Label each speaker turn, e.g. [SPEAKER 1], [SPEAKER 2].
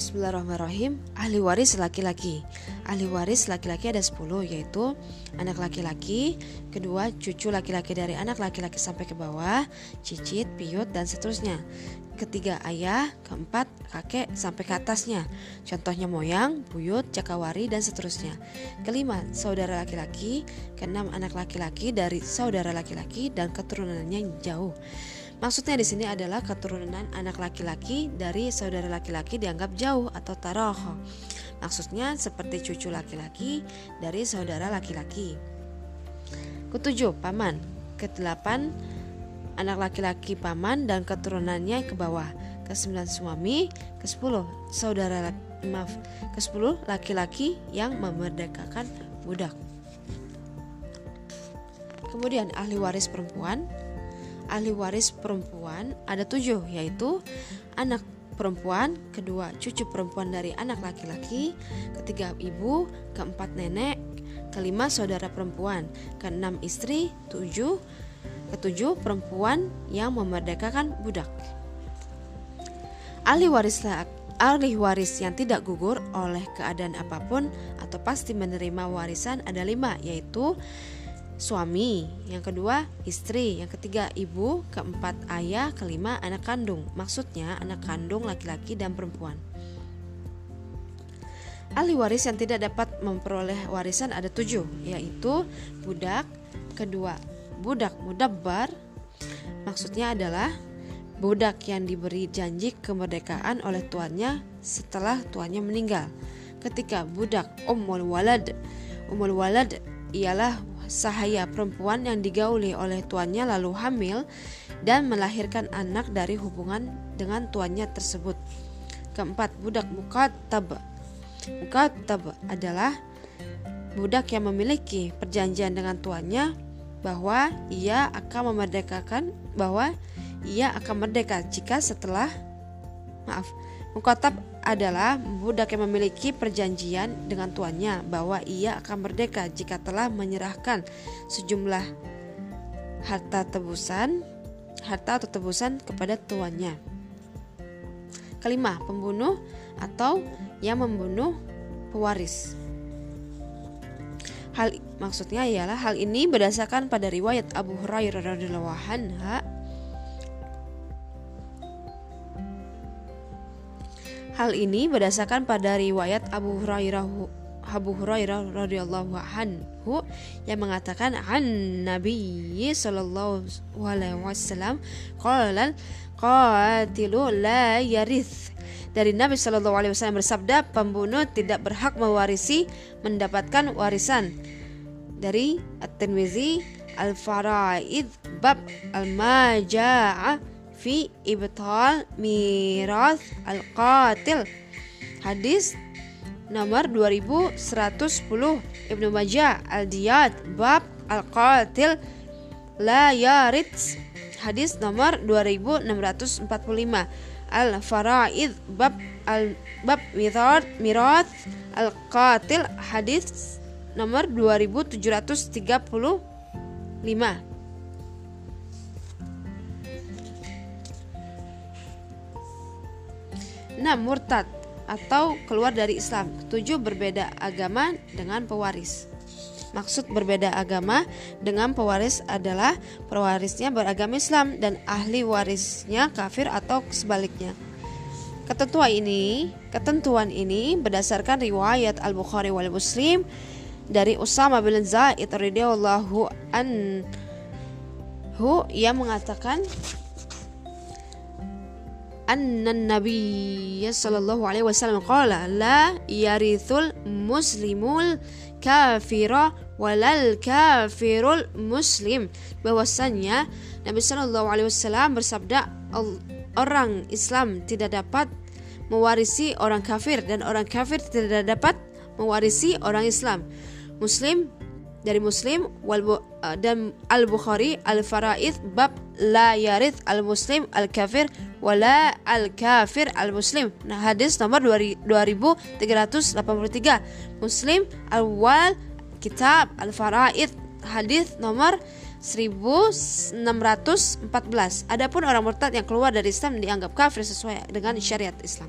[SPEAKER 1] Bismillahirrahmanirrahim. Ahli waris laki-laki. Ahli waris laki-laki ada 10 yaitu Anak laki-laki Kedua cucu laki-laki dari anak laki-laki sampai ke bawah Cicit, piut, dan seterusnya. Ketiga ayah Keempat kakek sampai ke atasnya. Contohnya moyang, buyut, cakawari, dan seterusnya. Kelima saudara laki-laki. Keenam anak laki-laki dari saudara laki-laki Dan keturunannya jauh Maksudnya di sini adalah keturunan anak laki-laki dari saudara laki-laki dianggap jauh atau taroh. Maksudnya seperti cucu laki-laki dari saudara laki-laki. Ketujuh, paman. Kedelapan, anak laki-laki paman dan keturunannya ke bawah. Kesembilan suami. Kesepuluh, saudara maaf. Kesepuluh, laki-laki yang memerdekakan budak. Kemudian ahli waris perempuan ahli waris perempuan ada tujuh yaitu anak perempuan, kedua cucu perempuan dari anak laki-laki, ketiga ibu, keempat nenek, kelima saudara perempuan, keenam istri, tujuh, ketujuh perempuan yang memerdekakan budak. Ahli waris ahli waris yang tidak gugur oleh keadaan apa pun atau pasti menerima warisan ada lima yaitu suami, yang kedua istri, yang ketiga ibu, keempat ayah, kelima anak kandung. Maksudnya anak kandung laki-laki dan perempuan. Ahli waris yang tidak dapat memperoleh warisan ada tujuh, yaitu budak, kedua budak mudabbar, maksudnya adalah budak yang diberi janji kemerdekaan oleh tuannya setelah tuannya meninggal. Ketika budak umul walad, umul walad ialah sahaya perempuan yang digauli oleh tuannya lalu hamil dan melahirkan anak dari hubungan dengan tuannya tersebut. Keempat, budak mukatab. Mukatab adalah budak yang memiliki perjanjian dengan tuannya bahwa ia akan memerdekakan bahwa ia akan merdeka jika setelah maaf Mukatab adalah budak yang memiliki perjanjian dengan tuannya bahwa ia akan merdeka jika telah menyerahkan sejumlah harta tebusan, harta atau tebusan kepada tuannya. Kelima, pembunuh atau yang membunuh pewaris. Hal maksudnya ialah hal ini berdasarkan pada riwayat Abu Hurairah radhiyallahu anhu Hal ini berdasarkan pada riwayat Abu Hurairah Abu Hurairah radhiyallahu anhu yang mengatakan an Nabi sallallahu alaihi wasallam qala qatilu la yarith. Dari Nabi Shallallahu Alaihi Wasallam bersabda pembunuh tidak berhak mewarisi mendapatkan warisan. Dari At-Tirmizi Al-Faraid bab Al-Majaa fi ibtal miras al-qatil. Hadis nomor 2110 Ibnu Majah Al-Diyat bab al-qatil la yarid hadis nomor 2645 Al-Faraid bab al bab mirat mirat al-qatil. Hadis nomor 2735 6. Murtad atau keluar dari Islam. 7. Berbeda agama dengan pewaris. Maksud berbeda agama dengan pewaris adalah pewarisnya beragama Islam dan ahli warisnya kafir atau sebaliknya. Ketentuan ini, ketentuan ini berdasarkan riwayat Al-Bukhari wal Muslim dari Usama bin Zaid radhiyallahu anhu yang mengatakan anna nabiyya sallallahu alaihi wasallam qala la yarithul muslimul kafira walal kafirul muslim bahwasanya Nabi sallallahu alaihi wasallam bersabda orang Islam tidak dapat mewarisi orang kafir dan orang kafir tidak dapat mewarisi orang Islam. Muslim dari Muslim dan Al Bukhari Al Faraid bab la yarith al muslim al kafir wala al kafir al muslim. Nah, hadis nomor 2383. Muslim al wal kitab al faraid hadis nomor 1614. Adapun orang murtad yang keluar dari Islam dianggap kafir sesuai dengan syariat Islam.